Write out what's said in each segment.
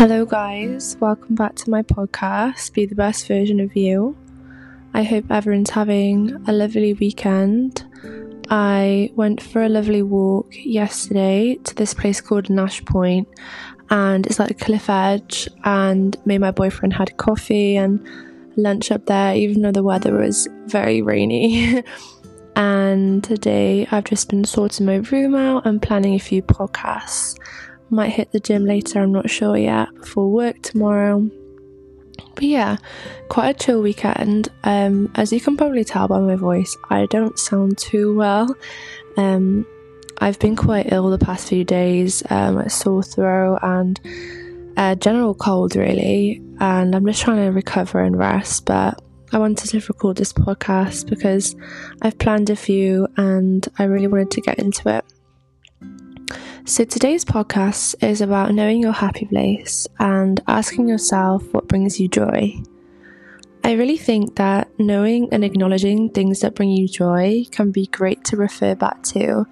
Hello, guys. Welcome back to my podcast, Be the Best Version of You. I hope everyone's having a lovely weekend. I went for a lovely walk yesterday to this place called Nash Point, and it's like a cliff edge. And me and my boyfriend had coffee and lunch up there, even though the weather was very rainy. and today I've just been sorting my room out and planning a few podcasts. Might hit the gym later, I'm not sure yet, before work tomorrow. But yeah, quite a chill weekend. Um, as you can probably tell by my voice, I don't sound too well. Um, I've been quite ill the past few days, um, sore throat and a general cold, really. And I'm just trying to recover and rest. But I wanted to record this podcast because I've planned a few and I really wanted to get into it. So, today's podcast is about knowing your happy place and asking yourself what brings you joy. I really think that knowing and acknowledging things that bring you joy can be great to refer back to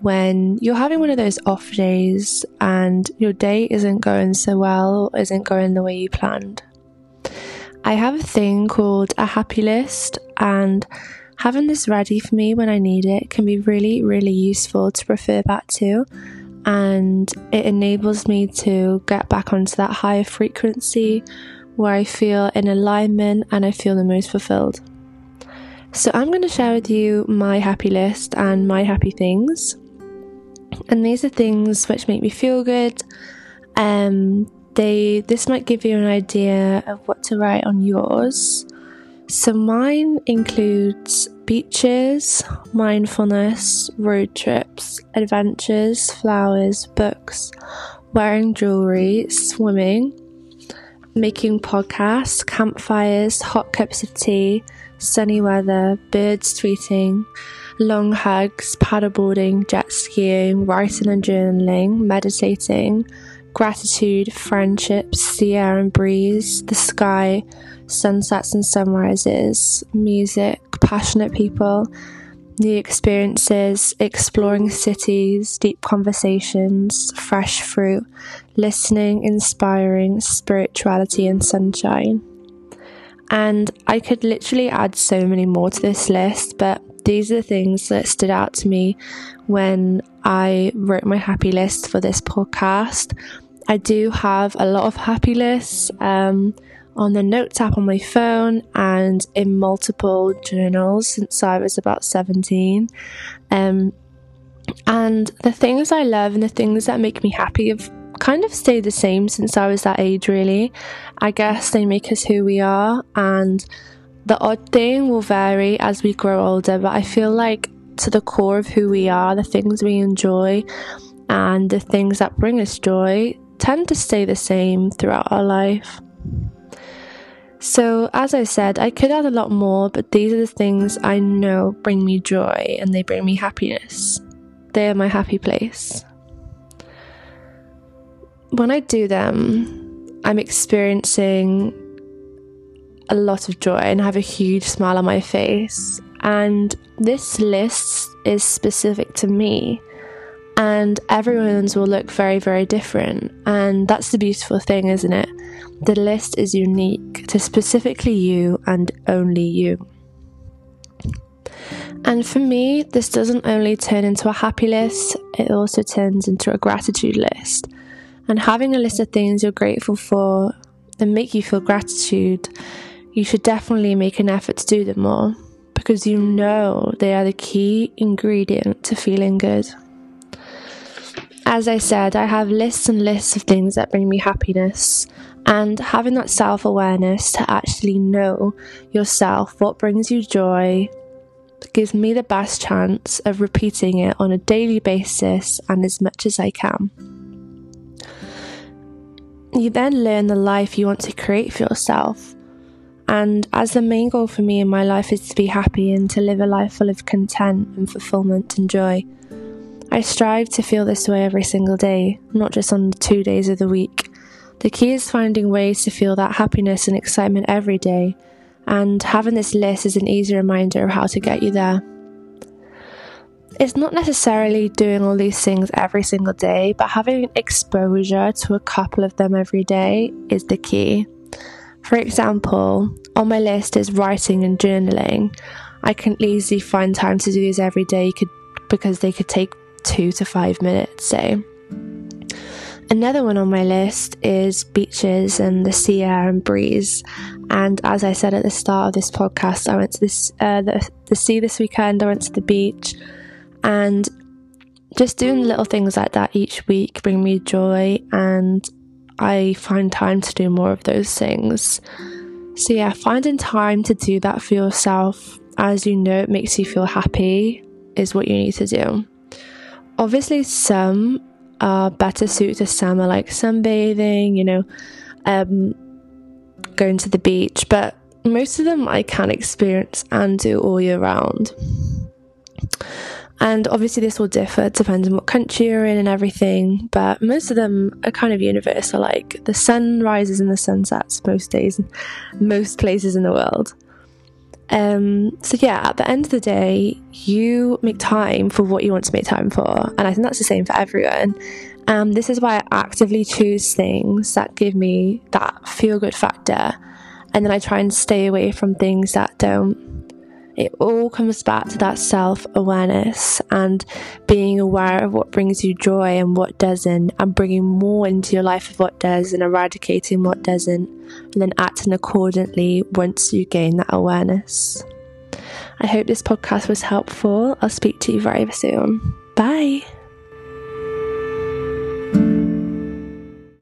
when you're having one of those off days and your day isn't going so well, isn't going the way you planned. I have a thing called a happy list, and having this ready for me when I need it can be really, really useful to refer back to. And it enables me to get back onto that higher frequency where I feel in alignment and I feel the most fulfilled. So, I'm going to share with you my happy list and my happy things. And these are things which make me feel good. Um, they this might give you an idea of what to write on yours. So mine includes beaches, mindfulness, road trips, adventures, flowers, books, wearing jewelry, swimming, making podcasts, campfires, hot cups of tea, sunny weather, birds tweeting, long hugs, paddleboarding, jet skiing, writing and journaling, meditating, gratitude, friendships, the air and breeze, the sky, sunsets and sunrises, music, passionate people, new experiences, exploring cities, deep conversations, fresh fruit, listening, inspiring, spirituality, and sunshine. And I could literally add so many more to this list, but these are the things that stood out to me when I wrote my happy list for this podcast. I do have a lot of happy lists um, on the notes app on my phone and in multiple journals since I was about 17. Um, and the things I love and the things that make me happy have kind of stayed the same since I was that age, really. I guess they make us who we are, and the odd thing will vary as we grow older, but I feel like to the core of who we are, the things we enjoy, and the things that bring us joy tend to stay the same throughout our life. So, as I said, I could add a lot more, but these are the things I know bring me joy and they bring me happiness. They are my happy place. When I do them, I'm experiencing a lot of joy and have a huge smile on my face. And this list is specific to me and everyone's will look very, very different. And that's the beautiful thing, isn't it? The list is unique to specifically you and only you. And for me, this doesn't only turn into a happy list, it also turns into a gratitude list. And having a list of things you're grateful for and make you feel gratitude, you should definitely make an effort to do them more because you know they are the key ingredient to feeling good. As I said, I have lists and lists of things that bring me happiness, and having that self awareness to actually know yourself, what brings you joy, gives me the best chance of repeating it on a daily basis and as much as I can. You then learn the life you want to create for yourself. And as the main goal for me in my life is to be happy and to live a life full of content and fulfillment and joy. I strive to feel this way every single day, not just on the two days of the week. The key is finding ways to feel that happiness and excitement every day, and having this list is an easy reminder of how to get you there. it's not necessarily doing all these things every single day, but having exposure to a couple of them every day is the key. For example, on my list is writing and journaling. I can easily find time to do these every day because they could take two to five minutes, say. Another one on my list is beaches and the sea air and breeze. And as I said at the start of this podcast, I went to this uh, the, the sea this weekend. I went to the beach, and just doing little things like that each week bring me joy, and I find time to do more of those things. So yeah, finding time to do that for yourself, as you know, it makes you feel happy, is what you need to do. Obviously, some are better suited to summer, like sunbathing, you know, um, going to the beach, but most of them I can experience and do all year round. And obviously, this will differ depending on what country you're in and everything, but most of them are kind of universal. Like the sun rises and the sun sets most days, most places in the world. Um, so yeah, at the end of the day, you make time for what you want to make time for, and I think that's the same for everyone. Um, this is why I actively choose things that give me that feel good factor, and then I try and stay away from things that don't. It all comes back to that self awareness and being aware of what brings you joy and what doesn't, and bringing more into your life of what does and eradicating what doesn't, and then acting accordingly once you gain that awareness. I hope this podcast was helpful. I'll speak to you very soon. Bye.